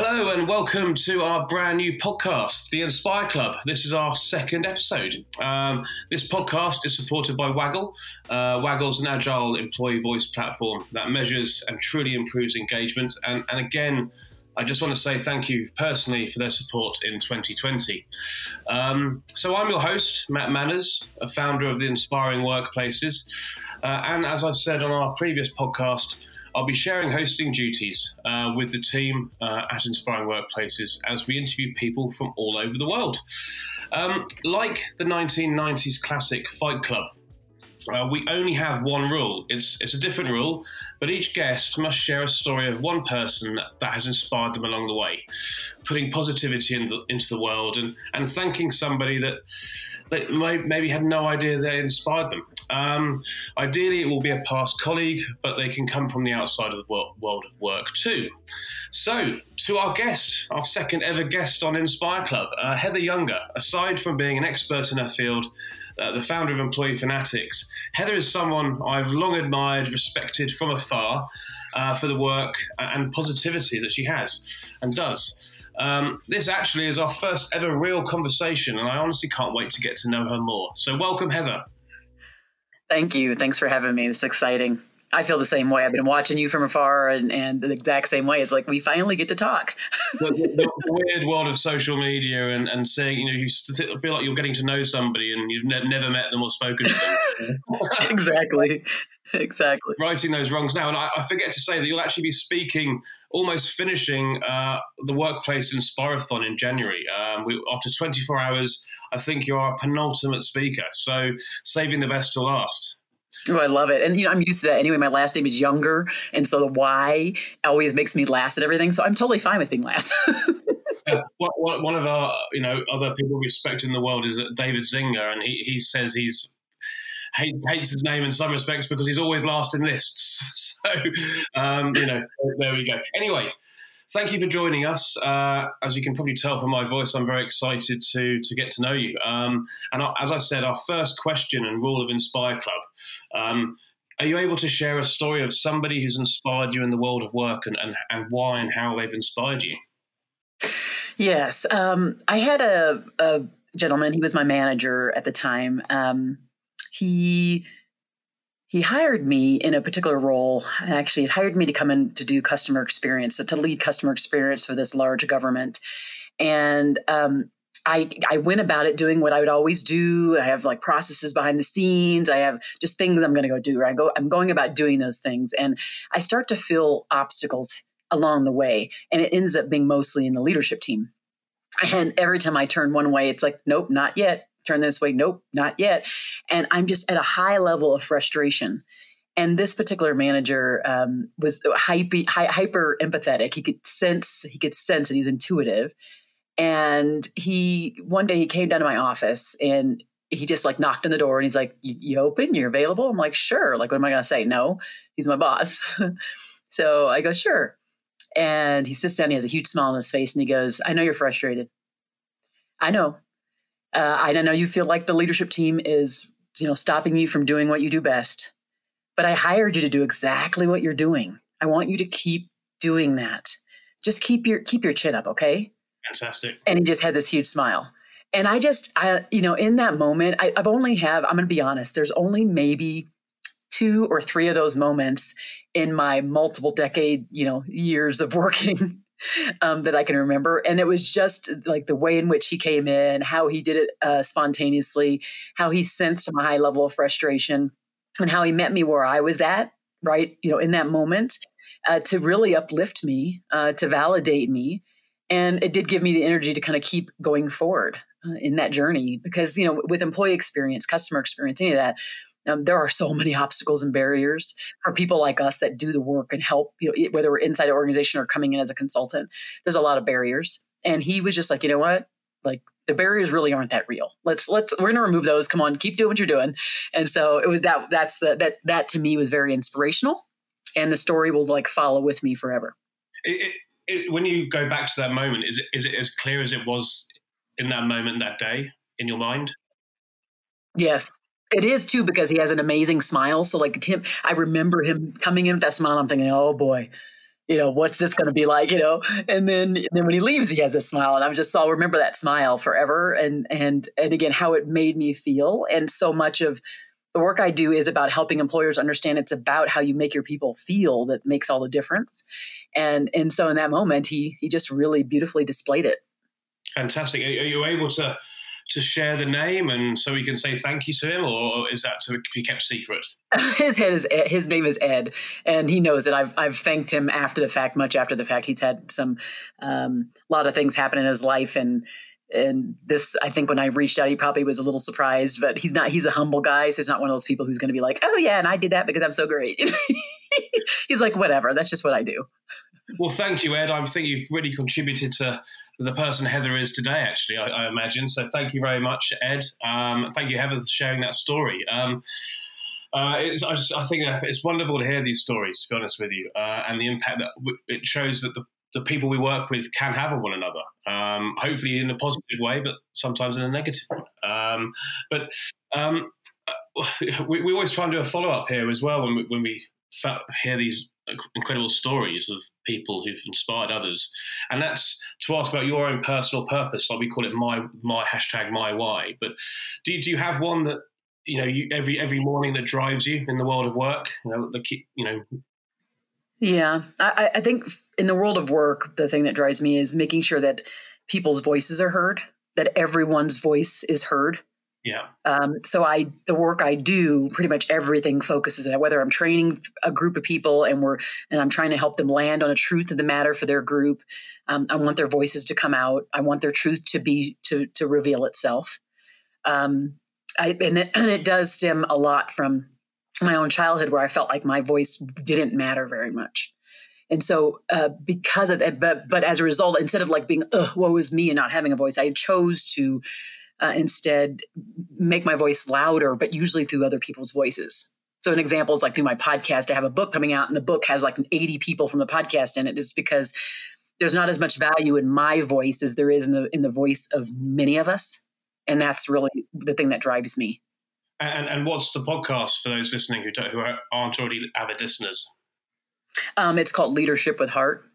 Hello and welcome to our brand new podcast, The Inspire Club. This is our second episode. Um, this podcast is supported by Waggl. Uh, Waggl's an agile employee voice platform that measures and truly improves engagement. And, and again, I just want to say thank you personally for their support in 2020. Um, so, I'm your host, Matt Manners, a founder of the Inspiring Workplaces. Uh, and as I've said on our previous podcast, I'll be sharing hosting duties uh, with the team uh, at Inspiring Workplaces as we interview people from all over the world. Um, like the 1990s classic Fight Club, uh, we only have one rule. It's it's a different rule, but each guest must share a story of one person that has inspired them along the way, putting positivity in the, into the world and and thanking somebody that that maybe had no idea they inspired them. Um, ideally, it will be a past colleague, but they can come from the outside of the world of work too. So, to our guest, our second ever guest on Inspire Club, uh, Heather Younger. Aside from being an expert in her field, uh, the founder of Employee Fanatics, Heather is someone I've long admired, respected from afar uh, for the work and positivity that she has and does. Um, this actually is our first ever real conversation, and I honestly can't wait to get to know her more. So, welcome, Heather. Thank you. Thanks for having me. It's exciting. I feel the same way. I've been watching you from afar, and, and the exact same way. It's like we finally get to talk. the, the, the, weird world of social media and, and saying, you know, you feel like you're getting to know somebody and you've ne- never met them or spoken to them. exactly. exactly. Righting those wrongs now. And I, I, forget to say that you'll actually be speaking, almost finishing uh, the Workplace Inspirathon in January. Um, we, after 24 hours, I think you're our penultimate speaker. So saving the best to last. Oh, I love it. And you know, I'm used to that anyway. My last name is Younger, and so the Y always makes me last at everything. So I'm totally fine with being last. yeah, one of our, you know, other people we respect in the world is David Zinger, and he, he says he's hates, hates his name in some respects because he's always last in lists. So, um, you know, there we go. Anyway, thank you for joining us. Uh, as you can probably tell from my voice, I'm very excited to to get to know you. Um, and as I said, our first question and rule of Inspire Club. Um, are you able to share a story of somebody who's inspired you in the world of work and, and, and why and how they've inspired you? Yes. Um, I had a, a, gentleman, he was my manager at the time. Um, he he hired me in a particular role. Actually, he hired me to come in to do customer experience, to lead customer experience for this large government. And um, I, I went about it doing what I would always do. I have like processes behind the scenes. I have just things I'm going to go do. I go, I'm going about doing those things, and I start to feel obstacles along the way, and it ends up being mostly in the leadership team. And every time I turn one way, it's like, nope, not yet turn this way. Nope, not yet. And I'm just at a high level of frustration. And this particular manager um, was hyper, hyper empathetic. He could sense, he could sense that he's intuitive. And he, one day he came down to my office and he just like knocked on the door and he's like, you open, you're available? I'm like, sure. Like, what am I to say? No, he's my boss. so I go, sure. And he sits down, he has a huge smile on his face and he goes, I know you're frustrated. I know. Uh, I know you feel like the leadership team is, you know, stopping you from doing what you do best, but I hired you to do exactly what you're doing. I want you to keep doing that. Just keep your keep your chin up, okay? Fantastic. And he just had this huge smile. And I just, I, you know, in that moment, I, I've only have, I'm going to be honest, there's only maybe two or three of those moments in my multiple decade, you know, years of working um, that I can remember. And it was just like the way in which he came in, how he did it uh, spontaneously, how he sensed my high level of frustration, and how he met me where I was at, right? You know, in that moment uh, to really uplift me, uh, to validate me. And it did give me the energy to kind of keep going forward uh, in that journey because, you know, with employee experience, customer experience, any of that, um, there are so many obstacles and barriers for people like us that do the work and help, you know, whether we're inside an organization or coming in as a consultant. There's a lot of barriers. And he was just like, you know what? Like the barriers really aren't that real. Let's let's we're gonna remove those. Come on, keep doing what you're doing. And so it was that that's the that that to me was very inspirational. And the story will like follow with me forever. It, it, it, when you go back to that moment, is it is it as clear as it was in that moment that day in your mind? Yes, it is too because he has an amazing smile. So like him, I remember him coming in with that smile. I'm thinking, oh boy, you know, what's this going to be like, you know? And then, and then when he leaves, he has a smile, and I'm just, I'll remember that smile forever. And and and again, how it made me feel. And so much of the work I do is about helping employers understand it's about how you make your people feel that makes all the difference. And and so in that moment, he he just really beautifully displayed it. Fantastic. Are, are you able to? To share the name and so we can say thank you to him, or is that to be kept secret? his head is his name is Ed, and he knows it. I've I've thanked him after the fact, much after the fact. He's had some um, lot of things happen in his life, and and this I think when I reached out, he probably was a little surprised, but he's not. He's a humble guy, so he's not one of those people who's going to be like, oh yeah, and I did that because I'm so great. he's like, whatever. That's just what I do. Well, thank you, Ed. I think you've really contributed to the person Heather is today, actually, I, I imagine. So thank you very much, Ed. Um, thank you, Heather, for sharing that story. Um, uh, I, just, I, think it's wonderful to hear these stories, to be honest with you, uh, and the impact that w- it shows that the, the people we work with can have on one another. Um, hopefully in a positive way, but sometimes in a negative one. Um, but um, uh, we, we, always try and do a follow up here as well when we, when we hear these incredible stories of people who've inspired others, and that's to ask about your own personal purpose. Like we call it my my hashtag my why. But do you, do you have one that you know you, every every morning that drives you in the world of work? You know, the you know. Yeah, I, I think in the world of work, the thing that drives me is making sure that people's voices are heard, that everyone's voice is heard yeah. Um, so I, the work I do, pretty much everything focuses on that. Whether I'm training a group of people and we're and I'm trying to help them land on a truth of the matter for their group. Um, I want their voices to come out. I want their truth to be to to reveal itself. Um, I, and it, and it does stem a lot from my own childhood, where I felt like my voice didn't matter very much. And so, uh, because of that, but but as a result, instead of like being, "oh, woe is me," and not having a voice, I chose to uh, instead make my voice louder, but usually through other people's voices. So an example is like through my podcast, I have a book coming out and the book has like 80 people from the podcast in it just because there's not as much value in my voice as there is in the in the voice of many of us. And that's really the thing that drives me. And, and what's the podcast for those listening who, who aren't already avid listeners? Um, it's called Leadership with Heart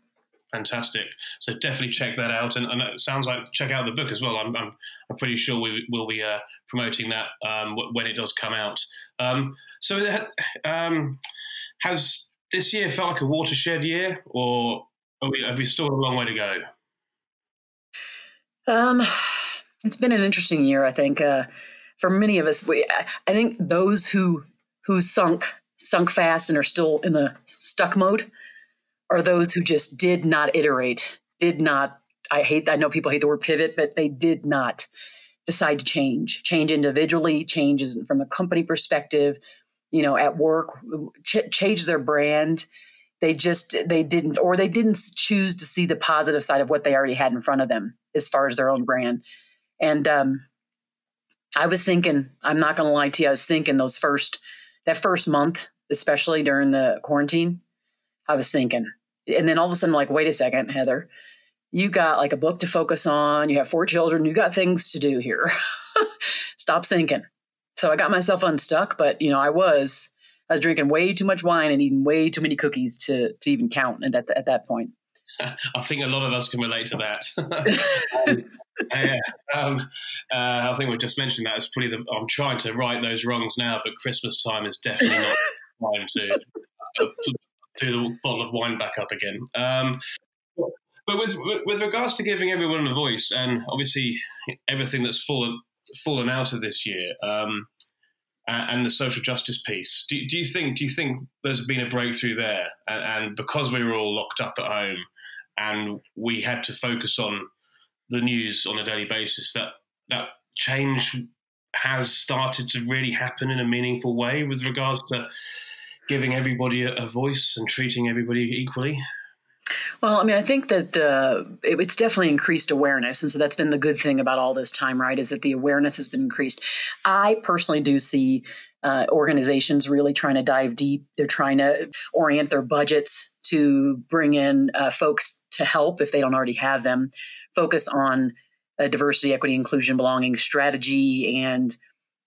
fantastic. So definitely check that out. And, and, it sounds like check out the book as well. I'm, I'm, I'm pretty sure we will be uh, promoting that um, when it does come out. Um, so um, has this year felt like a watershed year, or we, have we still a long way to go? Um, it's been an interesting year, I think. Uh, for many of us, we, I, I think those who who sunk sunk fast and are still in the stuck mode are those who just did not iterate, did not. I hate. I know people hate the word pivot, but they did not decide to change. Change individually, changes from a company perspective. You know, at work, ch- change their brand. They just they didn't, or they didn't choose to see the positive side of what they already had in front of them as far as their own brand. And um, I was thinking, I'm not going to lie to you, I was thinking those first that first month, especially during the quarantine, I was thinking, and then all of a sudden, I'm like, wait a second, Heather, you got like a book to focus on. You have four children. You got things to do here. Stop thinking. So I got myself unstuck, but you know, I was I was drinking way too much wine and eating way too many cookies to to even count at that, at that point. I think a lot of us can relate to that. um, yeah, um, uh, I think we just mentioned that. It's probably the, I'm trying to right those wrongs now, but Christmas time is definitely not time to uh, to the bottle of wine back up again. Um, but with with regards to giving everyone a voice, and obviously everything that's fallen fallen out of this year, um, and the social justice piece, do, do, you think do you think there's been a breakthrough there? And, and because we were all locked up at home, and we had to focus on the news on a daily basis, that that change has started to really happen in a meaningful way with regards to giving everybody a, voice and treating everybody equally? Well, I mean, I think that uh, it, it's definitely increased awareness. And so that's been the good thing about all this time, right? Is that the awareness has been increased. I personally do see uh, organizations really trying to dive deep. They're trying to orient their budgets to bring in uh, folks to help if they don't already have them, focus on diversity, equity, inclusion, belonging strategy, and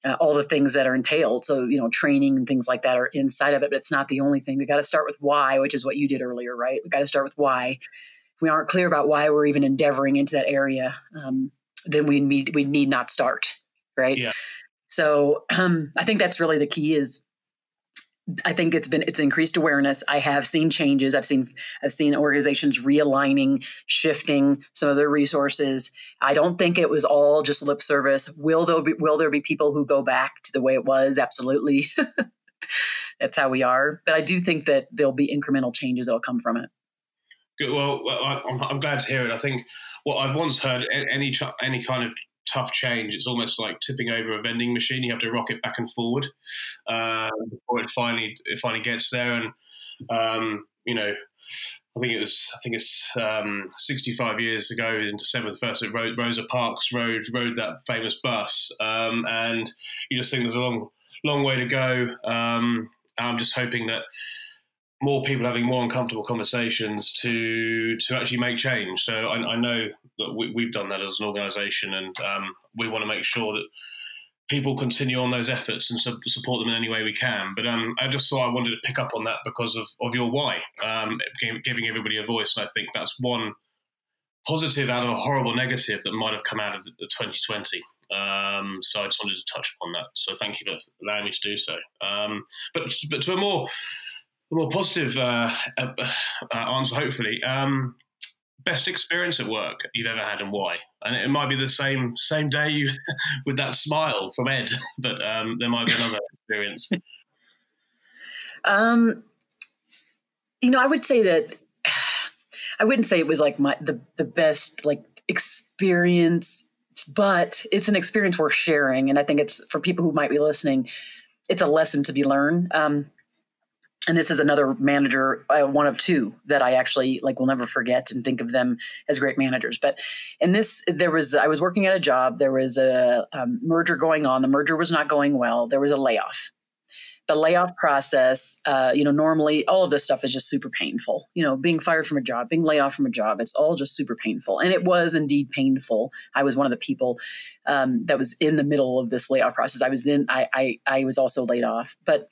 uh, all the things that are entailed. So, you know, training and things like that are inside of it, but it's not the only thing. We got to start with why, which is what you did earlier, right? We got to start with why. If we aren't clear about why we're even endeavoring into that area, um, then we need we need not start, right? Yeah. So um, I think that's really the key is I think it's been it's increased awareness. I have seen changes. I've seen I've seen organizations realigning, shifting some of their resources. I don't think it was all just lip service. Will there be will there be people who go back to the way it was? Absolutely. That's how we are. But I do think that there'll be incremental changes that'll come from it. Good. Well, I'm, glad to hear it. I think what I've once heard any any kind of tough change. It's almost like tipping over a vending machine. You have to rock it back and forward uh, before it finally it finally gets there. And um, you know, I think it was I think it's um, 65 years ago in December the first. Rosa Parks rode rode that famous bus, um, and you just think there's a long long way to go. Um, I'm just hoping that more people having more uncomfortable conversations to to actually make change. So I, I know we, have done that as an organisation, and um, we want to make sure that people continue on those efforts and su- support them in any way we can. But um, I just thought I wanted to pick up on that because of, of your why, um, giving everybody a voice, and I think that's one positive out of a horrible negative that might have come out of the, the 2020. Um, so I just wanted to touch upon that. So thank you for allowing me to do so. Um, but but to a more a more positive uh, uh, answer, hopefully. Um, best experience at work you've ever had and why? And it might be the same same day you, with that smile from Ed, but um, there might be another experience. Um, you know, I would say that I wouldn't say it was like my the the best like experience, but it's an experience worth sharing, and I think it's for people who might be listening. It's a lesson to be learned. Um, and this is another manager uh, one of two that i actually like will never forget and think of them as great managers. But in this there was i was working at a job there was a, um, merger going on. The merger was not going well. There was a layoff. The layoff process uh, you know normally all of this stuff is just super painful. You know being fired from a job being laid off from a job it's all just super painful. And it was indeed painful. I was one of the people um, that was in the middle of this layoff process. I was in i i, I was also laid off. But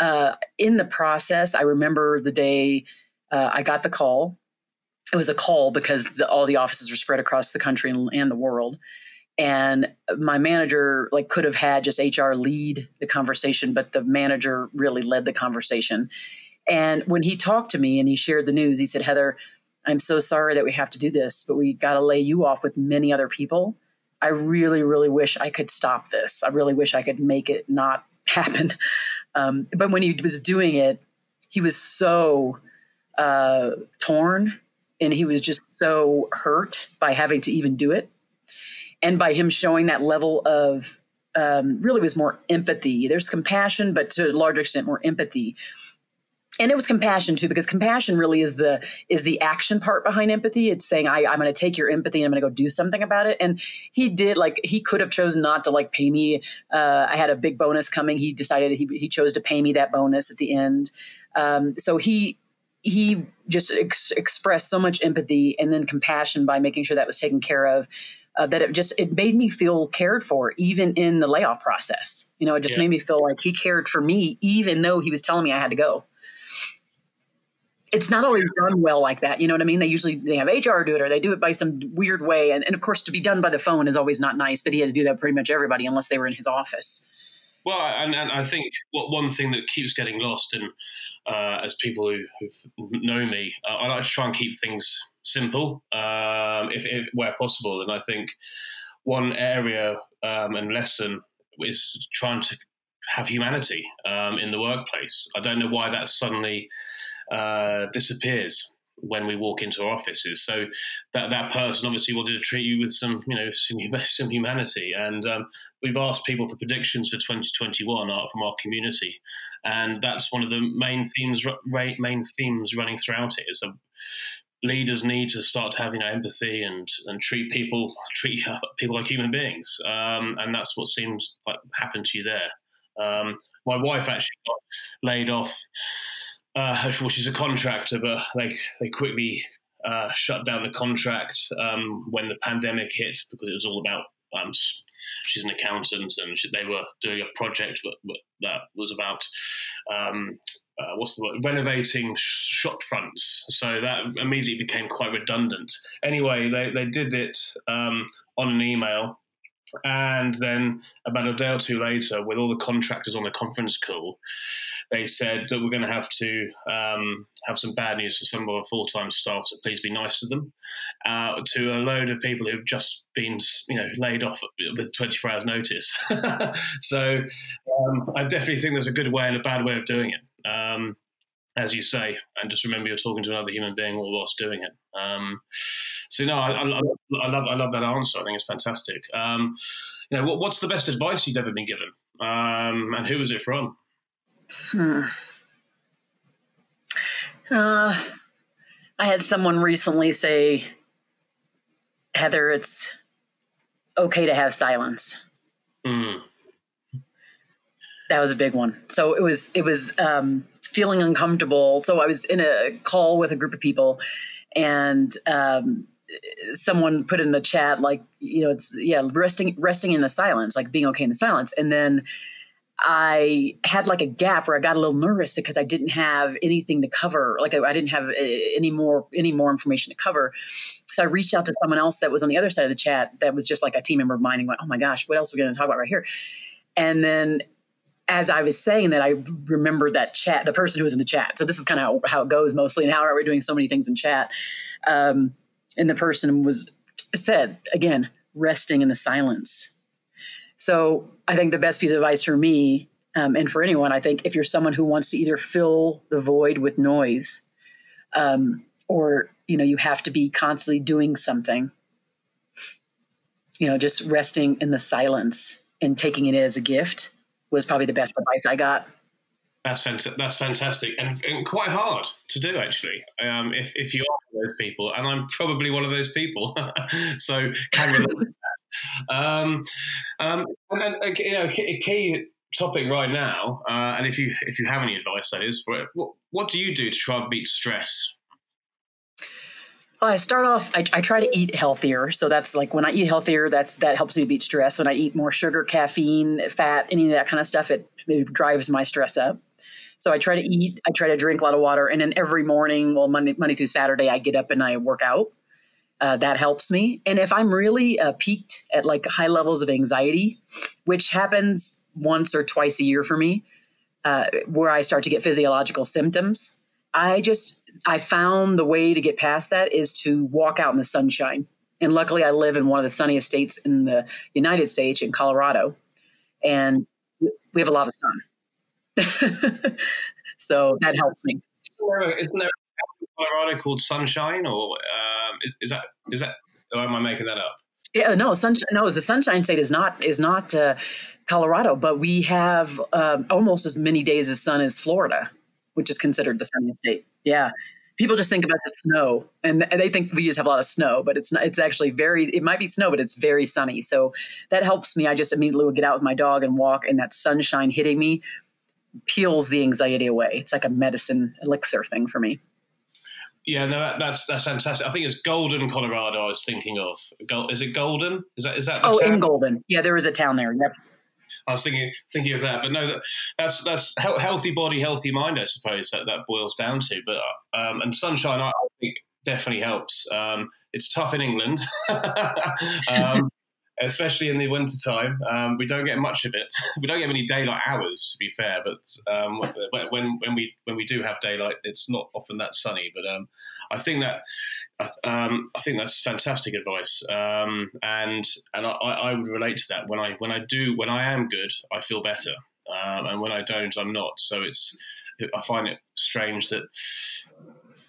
uh, in the process, I remember the day uh, I got the call. It was a call because the, all the offices were spread across the country and, and the world. And my manager like could have had just HR lead the conversation, but the manager really led the conversation. And when he talked to me and he shared the news, he said, Heather, I'm so sorry that we have to do this, but we got to lay you off with many other people. I really, really wish I could stop this. I really wish I could make it not happen. Um, but when he was doing it, he was so uh, torn and he was just so hurt by having to even do it. And by him showing that level of um, really was more empathy. There's compassion, but to a large extent, more empathy and it was compassion too because compassion really is the is the action part behind empathy. It's saying I, i'm going to take your empathy and i'm going to go do something about it. And he did like he could have chosen not to like pay me uh, i had a big bonus coming. He decided he, he chose to pay me that bonus at the end. Um, so he he just ex- expressed so much empathy and then compassion by making sure that was taken care of uh, that it just it made me feel cared for even in the layoff process. You know it just yeah. made me feel like he cared for me even though he was telling me i had to go it's not always done well like that. You know what I mean? They usually they have HR do it or they do it by some weird way. And, and of course, to be done by the phone is always not nice. But he had to do that pretty much everybody unless they were in his office. Well, and, and I think what one thing that keeps getting lost, and uh, as people who, know me, uh, I like to try and keep things simple, um, if, if, where possible. And I think one area um, and lesson is trying to have humanity um, in the workplace. I don't know why that's suddenly uh, disappears when we walk into our offices. So that that person obviously wanted to treat you with some, you know, some, some humanity. And um, we've asked people for predictions for 2021 from our community, and that's one of the main themes main themes running throughout it is leaders need to start having empathy and and treat people treat people like human beings. Um, and that's what seems like happened to you there. Um, my wife actually got laid off uh, well, she's a contractor, but they they quickly uh, shut down the contract um, when the pandemic hit because it was all about um, she's an accountant, and she, they were doing a project that, that was about um, uh, what's the word? Renovating shop fronts. So that immediately became quite redundant. Anyway, they, they did it um, on an email. And then about a day or two later, with all the contractors on the conference call, they said that we're going to have to um, have some bad news for some of our full-time staff. So please be nice to them. Uh, to a load of people who've just been, you know, laid off with 24 hours notice. so um, I definitely think there's a good way and a bad way of doing it um, as you say, and just remember you're talking to another human being whilst doing it. Um, so no, I, I, I, love I love that answer. I think it's fantastic. Um, you know, what, what's the best advice you've ever been given, um, and who was it from? Hmm. Uh, I had someone recently say, Heather, it's okay to have silence. Mm that was a big one. So it was it was um, feeling uncomfortable. So I was in a call with a group of people, and um, someone put in the chat like you know it's yeah resting resting in the silence, like being okay in the silence, and then. I had like a gap where I got a little nervous because I didn't have anything to cover. Like I, I didn't have uh, any more any more information to cover. So I reached out to someone else that was on the other side of the chat that was just like a team member of mine and went, "Oh my gosh, what else are we going to talk about right here?" And then as I was saying that, I remembered that chat, the person who was in the chat. So this is kind of how, it goes mostly. And how are we doing so many things in chat? Um, and the person was said again, resting in the silence. So I think the best piece of advice for me um, and for anyone, I think if you're someone who wants to either fill the void with noise, um, or you know you have to be constantly doing something, you know, just resting in the silence and taking it as a gift was probably the best advice I got. That's fantastic. That's fantastic, and, and, quite hard to do actually. Um, if if you are those people, and I'm probably one of those people, so can um, um, and, and you know, a key topic right now, uh, and if you if you have any advice, that is. What what do you do to try and beat stress? Well, I start off. I, I, try to eat healthier, so that's like when I eat healthier, that's that helps me beat stress. When I eat more sugar, caffeine, fat, any of that kind of stuff, it, it drives my stress up. So I try to eat. I try to drink a lot of water, and then every morning, well, Monday, Monday through Saturday, I get up and I work out. Uh, that helps me. And if I'm really uh, peaked at like high levels of anxiety, which happens once or twice a year for me, uh, where I start to get physiological symptoms, I just I found the way to get past that is to walk out in the sunshine. And luckily, I live in one of the sunniest states in the United States, in Colorado, and we have a lot of sun. so that helps me. Isn't there, Colorado called Sunshine, or um, is, is, that is that? Or am I making that up? Yeah, no, sunshine. No, the Sunshine State is not is not uh, Colorado, but we have um, almost as many days of sun as Florida which is considered the sunniest state. Yeah. People just think of us as snow and they think we just have a lot of snow, but it's not, it's actually very, it might be snow, but it's very sunny. So that helps me. I just immediately would get out with my dog and walk and that sunshine hitting me peels the anxiety away. It's like a medicine elixir thing for me. Yeah, no, that, that's that's fantastic. I think it's Golden, Colorado. I was thinking of. Is it Golden? Is that is that? oh, town? in Golden. Yeah, there is a town there. Yep. I was thinking thinking of that, but no, that, that's that's healthy body, healthy mind. I suppose that that boils down to. But um, and sunshine, I think definitely helps. Um, it's tough in England, um, especially in the winter time. Um, we don't get much of it. we don't get many daylight hours, to be fair. But um, when when we when we do have daylight, it's not often that sunny. But um, I think that um, I think that's fantastic advice, um, and and I, I, would relate to that. When I when I do when I am good, I feel better, um, and when I don't, I'm not. So it's I find it strange that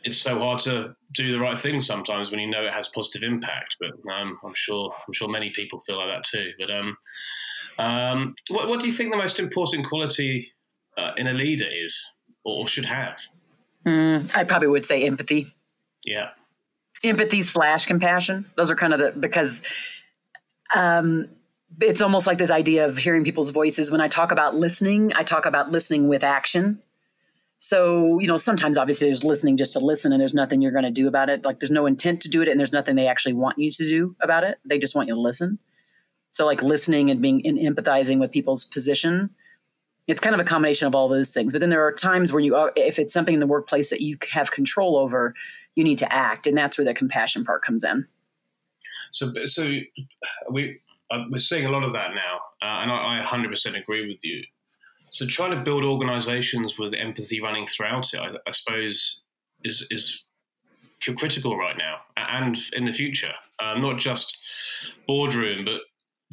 it's so hard to do the right thing sometimes when you know it has positive impact. But um, I'm sure I'm sure many people feel like that too. But um, um, what, what do you think the most important quality uh, in a leader is or should have? Mm, I probably would say empathy. Yeah empathy slash compassion. Those are kind of the because um, it's almost like this idea of hearing people's voices. When I talk about listening, I talk about listening with action. So, you know, sometimes obviously there's listening just to listen and there's nothing you're going to do about it. Like there's no intent to do it and there's nothing they actually want you to do about it. They just want you to listen. So like listening and being and empathizing with people's position. It's kind of a combination of all those things. But then there are times where you, if it's something in the workplace that you have control over, you need to act, and that's where the compassion part comes in. So, so we uh, we're seeing a lot of that now, uh, and I, I 100% agree with you. So, trying to build organisations with empathy running throughout it, I, I suppose, is is critical right now and in the future. Um, not just boardroom, but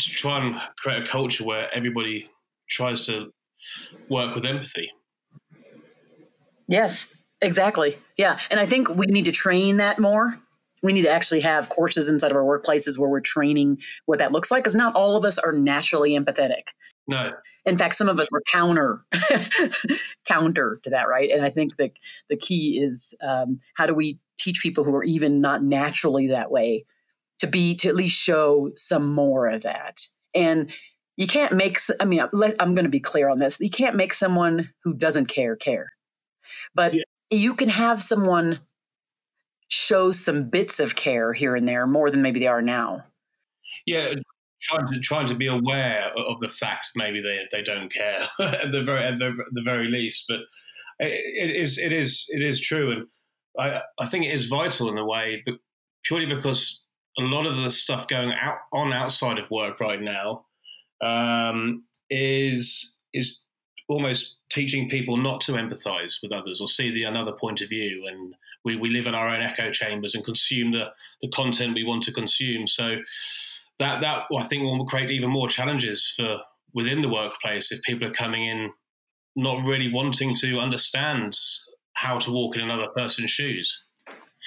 to try and create a culture where everybody tries to work with empathy. Yes, exactly. Yeah. And I think we need to train that more. We need to actually have courses inside of our workplaces where we're training what that looks like because not all of us are naturally empathetic. No. In fact, some of us are counter counter to that, right? And I think that the key is um, how do we teach people who are even not naturally that way to be to at least show some more of that and you can't make i mean i'm going to be clear on this you can't make someone who doesn't care care but yeah. You can have someone show some bits of care here and there more than maybe they are now. Yeah trying to trying to be aware of the fact maybe they, they don't care at the very at the, the very least but it, is it is it is true and I, I think it is vital in a way, but purely because a lot of the stuff going out on outside of work right now um, is is almost teaching people not to empathize with others or see the another point of view. And we, we live in our own echo chambers and consume the, the content we want to consume. So that that I think will create even more challenges for within the workplace if people are coming in not really wanting to understand how to walk in another person's shoes.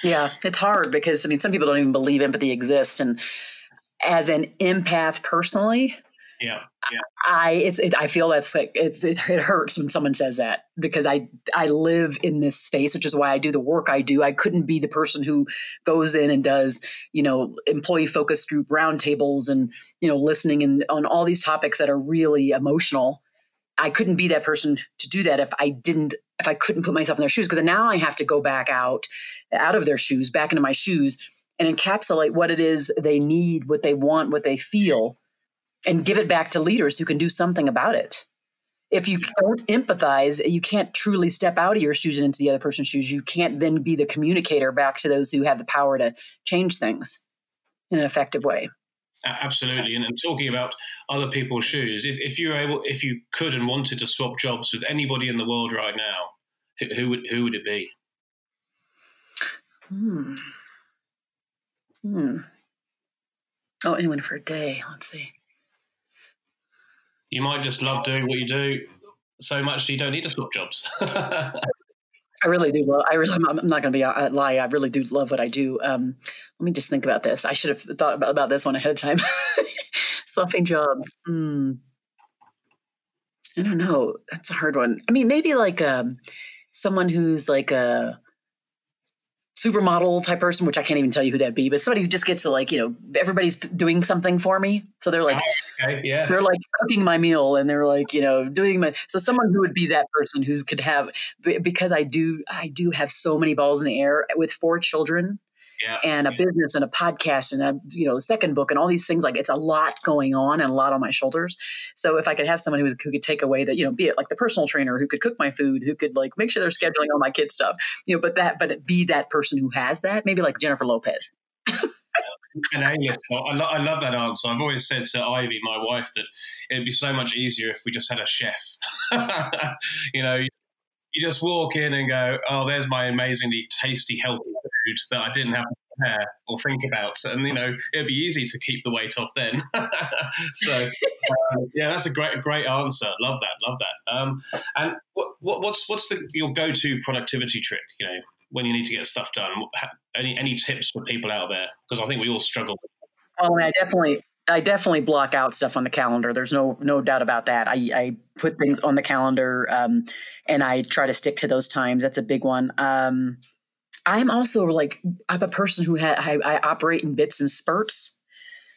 Yeah, it's hard because I mean, some people don't even believe empathy exists, and as an empath personally, yeah, yeah. I it's it, I feel that's like it, it, it hurts when someone says that because I I live in this space, which is why I do the work I do. I couldn't be the person who goes in and does you know employee focus group roundtables and you know listening and on all these topics that are really emotional. I couldn't be that person to do that if I didn't if I couldn't put myself in their shoes because now I have to go back out out of their shoes back into my shoes and encapsulate what it is they need, what they want, what they feel and give it back to leaders who can do something about it. If you don't empathize, you can't truly step out of your shoes and into the other person's shoes. You can't then be the communicator back to those who have the power to change things in an effective way. Absolutely, and, and, talking about other people's shoes, if, if you were able, if you could and wanted to swap jobs with anybody in the world right now, who, who would who would it be? Hmm. Hmm. Oh, anyone for a day? Let's see. You might just love doing what you do so much you don't need to swap jobs. I really do love. I really. I'm not going to be a uh, lie. I really do love what I do. Um, let me just think about this. I should have thought about, about this one ahead of time. Swapping jobs. Hmm. I don't know. That's a hard one. I mean, maybe like um, someone who's like a supermodel type person, which I can't even tell you who that'd be, but somebody who just gets to like, you know, everybody's doing something for me. So they're like, oh, okay, yeah. they're like cooking my meal and they're like, you know, doing my, so someone who would be that person who could have, because I do, I do have so many balls in the air with four children yeah, and a business and a podcast and a you know second book and all these things like it's a lot going on and a lot on my shoulders so if i could have someone who, who could take away that you know be it like the personal trainer who could cook my food who could like make sure they're scheduling all my kids stuff you know but that but be that person who has that maybe like jennifer lopez an A-list. I, lo- I love that answer. I've always said to Ivy, my wife, that it'd be so much easier if we just had a chef. you know, you just walk in and go, "Oh, there's my amazingly tasty, healthy food that I didn't have to prepare or think about," and you know, it'd be easy to keep the weight off then. so, um, yeah, that's a great, great answer. Love that, love that. Um, and what, what, what's what's the, your go-to productivity trick? You know, when you need to get stuff done. Any any tips for people out there? Because I think we all struggle. Oh, I definitely I definitely block out stuff on the calendar. There's no no doubt about that. I, I put things on the calendar um, and I try to stick to those times. That's a big one. Um, I'm also like I'm a person who ha- I, I, operate in bits and spurts.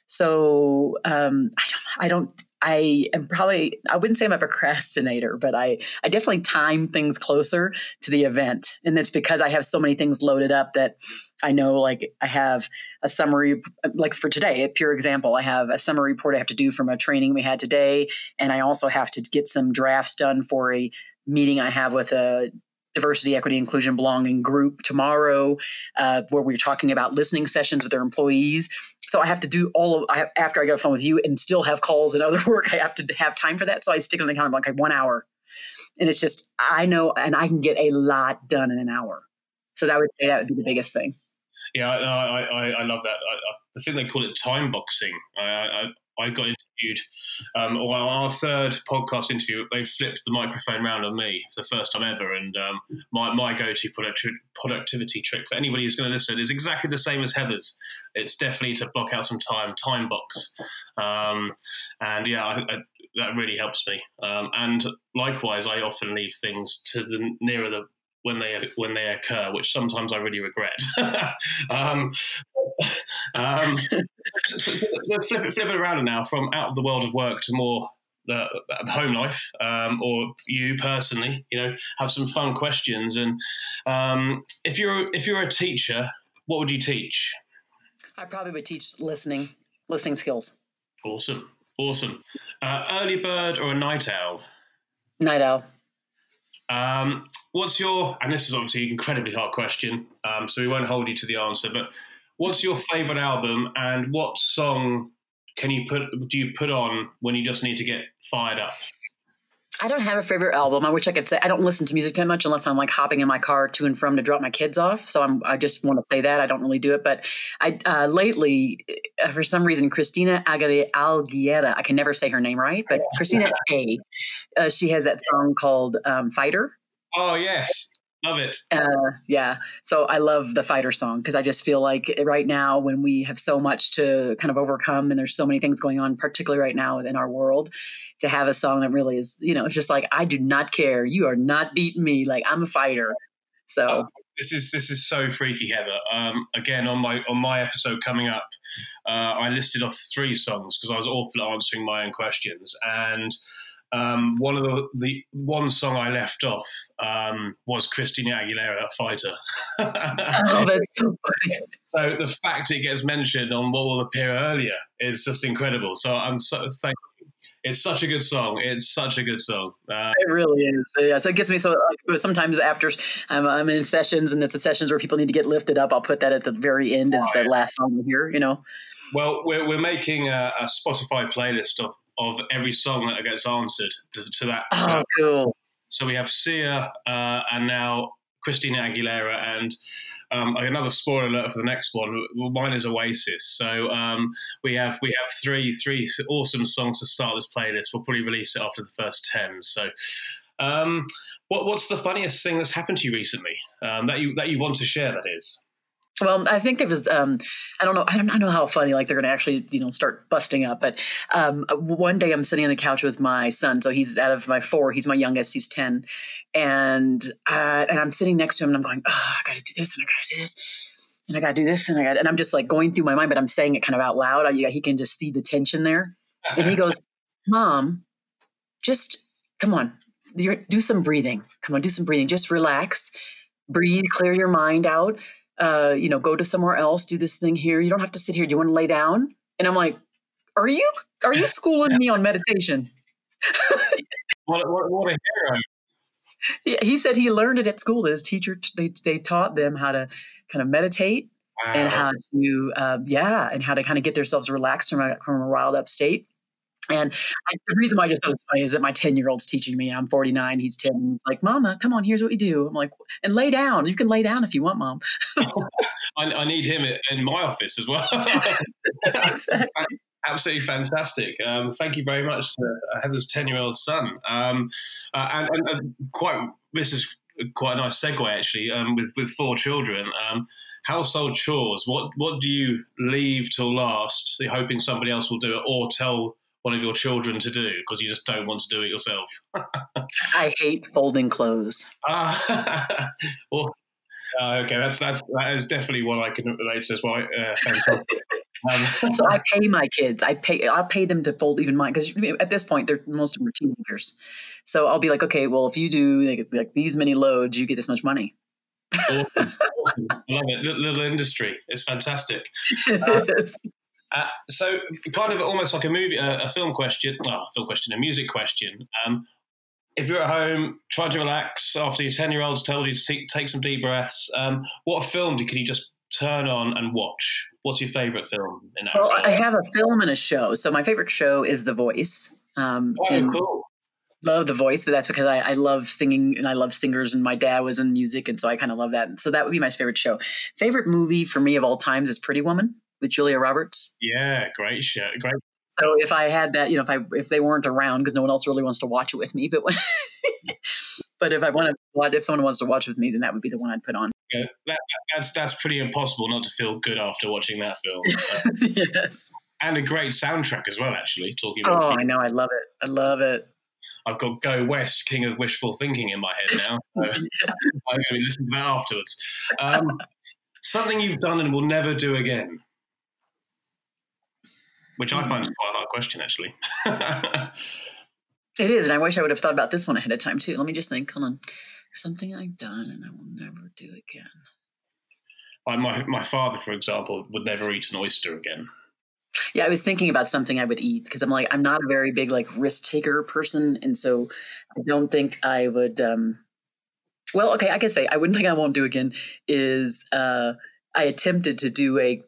So um, I don't I don't I am probably I wouldn't say I'm a procrastinator, but I I definitely time things closer to the event, and it's because I have so many things loaded up that I know like I have a summary like for today, a pure example, I have a summary report I have to do from a training we had today, and I also have to get some drafts done for a meeting I have with a diversity, equity, inclusion, belonging group tomorrow, uh, where we're talking about listening sessions with their employees. So I have to do all of I after I get a phone with you and still have calls and other work. I have to have time for that. So I stick on the calendar like one hour, and it's just I know and I can get a lot done in an hour. So that would say that would be the biggest thing. Yeah, I I, I love that. I, I think they call it time boxing. I, I, I got interviewed, um, our third podcast interview, they flipped the microphone around on me for the first time ever. And um, my, my go to productivity trick for anybody who's going to listen is exactly the same as Heather's. It's definitely to block out some time, time box. Um, and yeah, I, I, that really helps me. Um, and likewise, I often leave things to the nearer the when they when they occur, which sometimes I really regret. um, um, flip it flip it around now from out of the world of work to more the, the home life, um, or you personally, you know, have some fun questions. And um, if you're if you're a teacher, what would you teach? I probably would teach listening, listening skills. Awesome, awesome. Uh, early bird or a night owl? Night owl. Um, what's your, and this is obviously an incredibly hard question, um, so we won't hold you to the answer, but what's your favorite album and what song can you put, do you put on when you just need to get fired up? I don't have a favorite album. I wish I could say I don't listen to music too much unless I'm like hopping in my car to and from to drop my kids off. So I'm I just want to say that I don't really do it. But I uh, lately, uh, for some reason, Christina Aguilera. I can never say her name right, but Christina A. Uh, she has that song called um, "Fighter." Oh yes, Love it. Uh, yeah. So I love the fighter song because I just feel like right now, when we have so much to kind of overcome and there's so many things going on, particularly right now in our world, to have a song that really is, you know, it's just like, I do not care. You are not beating me. Like I'm a fighter. So. Oh, this is this is so freaky, Heather. Um, again, on my on my episode coming up, uh, I listed off three songs because I was awful at answering my own questions, and um, one of the, the one song I left off um, was Christina Aguilera, "Fighter." oh, that's so funny. So the fact it gets mentioned on what will appear earlier is just incredible. So I'm so thankful. It's such a good song. It's such a good song. Uh, it really is. Yeah. So it gets me so. Like, sometimes after I'm, I'm, in sessions and it's the sessions where people need to get lifted up, I'll put that at the very end as the last song here. You know. Well, we're, we're making a, a Spotify playlist of of every song that gets answered to, to that. Oh, so, cool. So we have Sia uh, and now Christina Aguilera and um, another spoiler alert for the next one. Mine is Oasis. So um, we have we have three three awesome songs to start this playlist. We'll probably release it after the first ten. So. Um, what, what's the funniest thing that's happened to you recently um, that you that you want to share? That is. Well, I think it was. Um, I don't know. I don't, I know how funny. Like they're going to actually, you know, start busting up. But um, one day I'm sitting on the couch with my son. So he's out of my four. He's my youngest. He's ten, and uh, and I'm sitting next to him, and I'm going, oh, I got to do this, and I got to do this, and I got to do this, and I got, and I'm just like going through my mind, but I'm saying it kind of out loud. I, he can just see the tension there, and he goes, "Mom, just come on, do some breathing. Come on, do some breathing. Just relax, breathe, clear your mind out." Uh, you know, go to somewhere else, do this thing here. You don't have to sit here. Do you want to lay down? And I'm like, are you are you schooling me on meditation? what, what, what, a hero! Yeah, he said he learned it at school. His teacher they they taught them how to kind of meditate wow. and how to uh, yeah, and how to kind of get themselves relaxed from a from a riled up state. And I, the reason why I just thought it's funny is that my 10 year old's teaching me. I'm 49, he's 10. Like, Mama, come on, here's what we do. I'm like, and lay down. You can lay down if you want, Mom. I, I, need him in my office as well. exactly. Absolutely fantastic. Um, thank you very much to Heather's 10 year old son. Um, uh, and, and, and, quite, this is quite a nice segue actually, um, with, with four children. Um, household chores, what, what do you leave till last, hoping somebody else will do it, or tell one of your children to do because you just don't want to do it yourself. I hate folding clothes. Ah, well, uh, okay, that's that's that is definitely one I can relate to as well. Uh, Um, so I pay my kids. I pay. I'll pay them to fold even mine because at this point they're most of them are teenagers. So I'll be like, okay, well, if you do like, like these many loads, you get this much money. awesome. awesome. I love it. Little, little industry. It's fantastic. Um, uh, so, kind of almost like a movie, uh, a film question, well, film question, a music question. Um, if you're at home trying to relax after your 10 year old's told you to t- take some deep breaths, um, what film can you just turn on and watch? What's your favorite film in that? Well, I have a film and a show. So, my favorite show is The Voice. Um, oh, cool love the voice, but that's because I, I, love singing and I love singers, and my dad was in music, and so I kind of love that. So that would be my favorite show. Favorite movie for me of all times is Pretty Woman with Julia Roberts. Yeah, great show, great. So if I had that, you know, if I if they weren't around because no one else really wants to watch it with me, but when, but if I wanted, to, if someone wants to watch with me, then that would be the one I'd put on. Yeah, that, that's that's pretty impossible not to feel good after watching that film. yes, and a great soundtrack as well. Actually, talking. About oh, I know, I love it. I love it. I've got Go West, King of Wishful Thinking in my head now. So I'm going to be listening to that afterwards. Um, something you've done and will never do again, which I find is quite a hard question, actually. it is, and I wish I would have thought about this one ahead of time too. Let me just think. Hold on, something I've done and I will never do again. my my father, for example, would never eat an oyster again. Yeah, I was thinking about something I would eat because I'm like I'm not a very big like risk taker person, and so I don't think I would. um Well, okay, I can say I wouldn't think I won't do again. Is uh I attempted to do a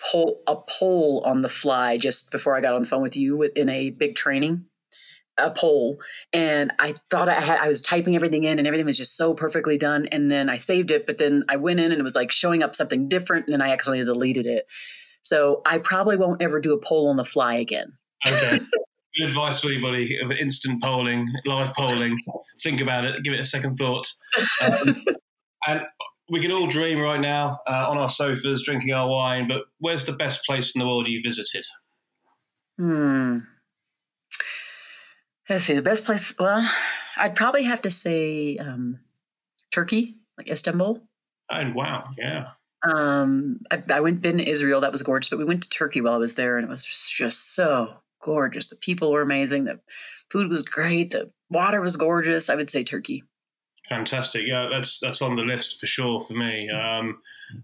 poll a poll on the fly just before I got on the phone with you in a big training a poll and I thought I had I was typing everything in and everything was just so perfectly done and then I saved it but then I went in and it was like showing up something different and then I accidentally deleted it so I probably won't ever do a poll on the fly again. Okay. Good advice for anybody of instant polling, live polling. Think about it, give it a second thought. Um, and we can all dream right now uh, on our sofas, drinking our wine, but where's the best place in the world you visited? Hmm. Let's see, the best place. Well, I'd probably have to say um, Turkey, like Istanbul. Oh, wow. Yeah. Um, I, I went been to Israel. That was gorgeous. But we went to Turkey while I was there, and it was just so gorgeous. The people were amazing. The food was great. The water was gorgeous. I would say Turkey. Fantastic. Yeah, that's that's on the list for sure for me. Um,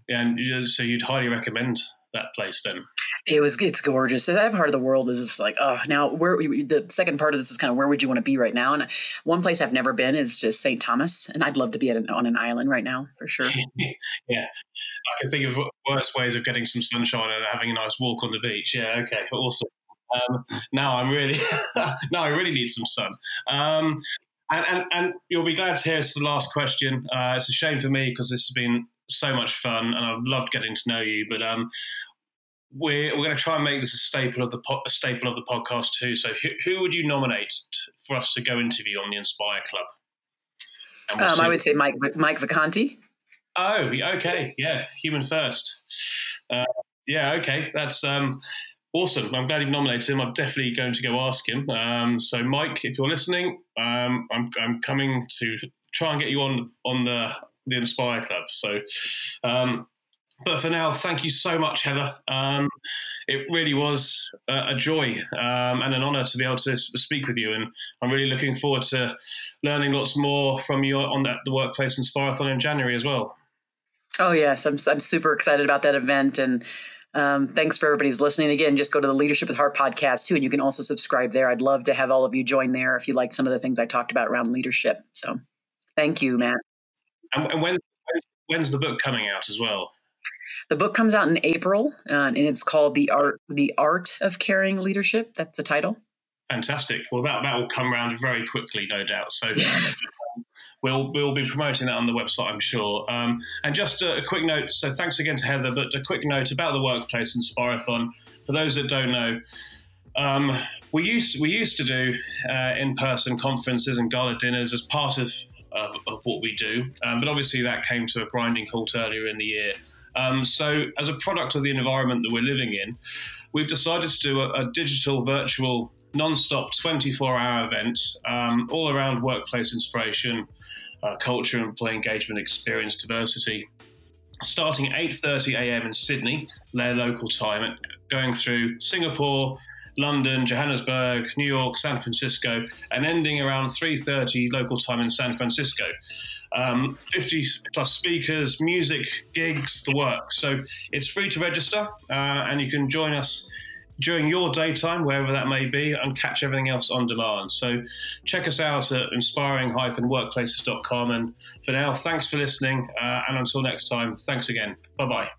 and so you'd highly recommend that place then. It was it's gorgeous. That part of the world is just like oh now where the second part of this is kind of where would you want to be right now? And one place I've never been is just St. Thomas, and I'd love to be an, on an island right now for sure. yeah, I can think of worse ways of getting some sunshine and having a nice walk on the beach. Yeah, okay, awesome. Um, now I'm really now I really need some sun. Um, and, and, and you'll be glad to hear it's the last question. Uh, it's a shame for me because this has been so much fun and I've loved getting to know you. But um, we're we're going to try and make this a staple of the po- a staple of the podcast too. So who, who would you nominate for us to go interview on the Inspire Club? We'll um, I would say Mike Mike Vacanti. Oh, okay, yeah, human first. Uh, yeah, okay, that's um, awesome. I'm glad you've nominated him. I'm definitely going to go ask him. Um, so, Mike, if you're listening, um, I'm I'm coming to try and get you on on the the Inspire Club. So, um, but for now, thank you so much, Heather. Um, it really was a, a joy um, and an honour to be able to speak with you, and I'm really looking forward to learning lots more from you on that, the workplace Inspireathon in January as well. Oh yes, I'm I'm super excited about that event, and um, thanks for everybody's listening. Again, just go to the Leadership with Heart podcast too, and you can also subscribe there. I'd love to have all of you join there if you like some of the things I talked about around leadership. So, thank you, Matt. And, when when's the book coming out as well? The book comes out in April, uh, and it's called the art the art of caring leadership. That's the title. Fantastic. Well, that that will come around very quickly, no doubt. So yes. We'll we'll be promoting that on the website, I'm sure. Um, and just a, a, quick note. So thanks again to Heather, but a quick note about the workplace Inspireathon. For those that don't know. Um, we used we used to do uh, in person conferences and gala dinners as part of of, of what we do. Um, but obviously, that came to a grinding halt earlier in the year. Um, so, as a product of the environment that we're living in, we've decided to do a, a digital, virtual, non-stop 24-hour event um, all around workplace inspiration, uh, culture, employee engagement, experience, diversity. starting at 8:30 a.m. in Sydney, their local time, going through Singapore, London, Johannesburg, New York, San Francisco, and ending around 3:30 local time in San Francisco. Um, 50 plus speakers, music, gigs, the works. So it's free to register, uh, and you can join us during your daytime, wherever that may be, and catch everything else on demand. So check us out at inspiring-workplaces.com. And for now, thanks for listening. Uh, and until next time, thanks again. Bye bye.